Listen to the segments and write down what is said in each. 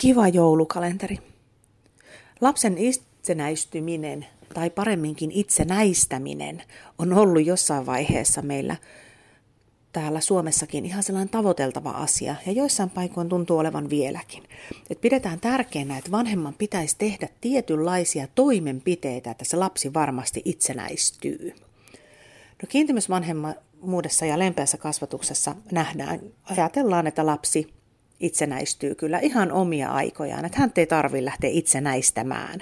Kiva joulukalenteri. Lapsen itsenäistyminen, tai paremminkin itsenäistäminen, on ollut jossain vaiheessa meillä täällä Suomessakin ihan sellainen tavoiteltava asia, ja joissain paikoin tuntuu olevan vieläkin. Et pidetään tärkeänä, että vanhemman pitäisi tehdä tietynlaisia toimenpiteitä, että se lapsi varmasti itsenäistyy. No kiintymysvanhemmuudessa ja lempeässä kasvatuksessa nähdään, ajatellaan, että lapsi itsenäistyy kyllä ihan omia aikojaan, että hän ei tarvitse lähteä itsenäistämään.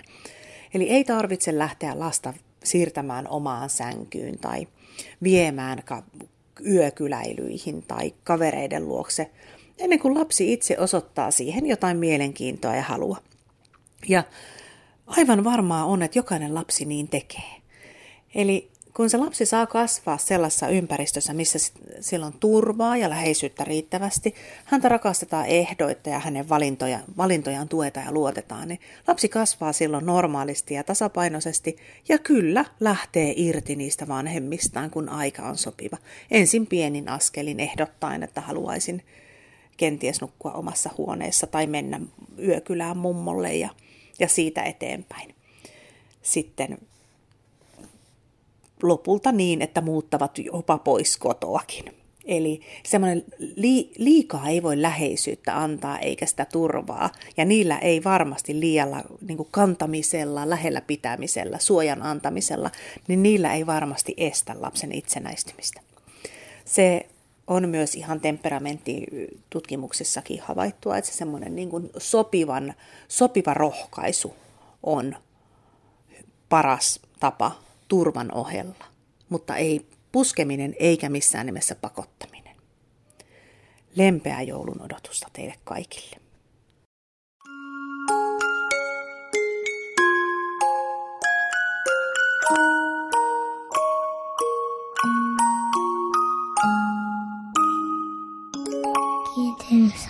Eli ei tarvitse lähteä lasta siirtämään omaan sänkyyn tai viemään yökyläilyihin tai kavereiden luokse, ennen kuin lapsi itse osoittaa siihen jotain mielenkiintoa ja halua. Ja aivan varmaa on, että jokainen lapsi niin tekee. Eli kun se lapsi saa kasvaa sellaisessa ympäristössä, missä sillä on turvaa ja läheisyyttä riittävästi, häntä rakastetaan ehdoitta ja hänen valintoja, valintojaan tuetaan ja luotetaan, niin lapsi kasvaa silloin normaalisti ja tasapainoisesti ja kyllä lähtee irti niistä vanhemmistaan, kun aika on sopiva. Ensin pienin askelin ehdottaen, että haluaisin kenties nukkua omassa huoneessa tai mennä yökylään mummolle ja, ja siitä eteenpäin. Sitten lopulta niin, että muuttavat jopa pois kotoakin. Eli semmoinen li, liikaa ei voi läheisyyttä antaa eikä sitä turvaa. Ja niillä ei varmasti liialla niin kantamisella, lähellä pitämisellä, suojan antamisella, niin niillä ei varmasti estä lapsen itsenäistymistä. Se on myös ihan temperamenttitutkimuksissakin havaittua, että se semmoinen niin kuin sopivan, sopiva rohkaisu on paras tapa turvan ohella, mutta ei puskeminen eikä missään nimessä pakottaminen. Lempeää joulun odotusta teille kaikille. Kiitos,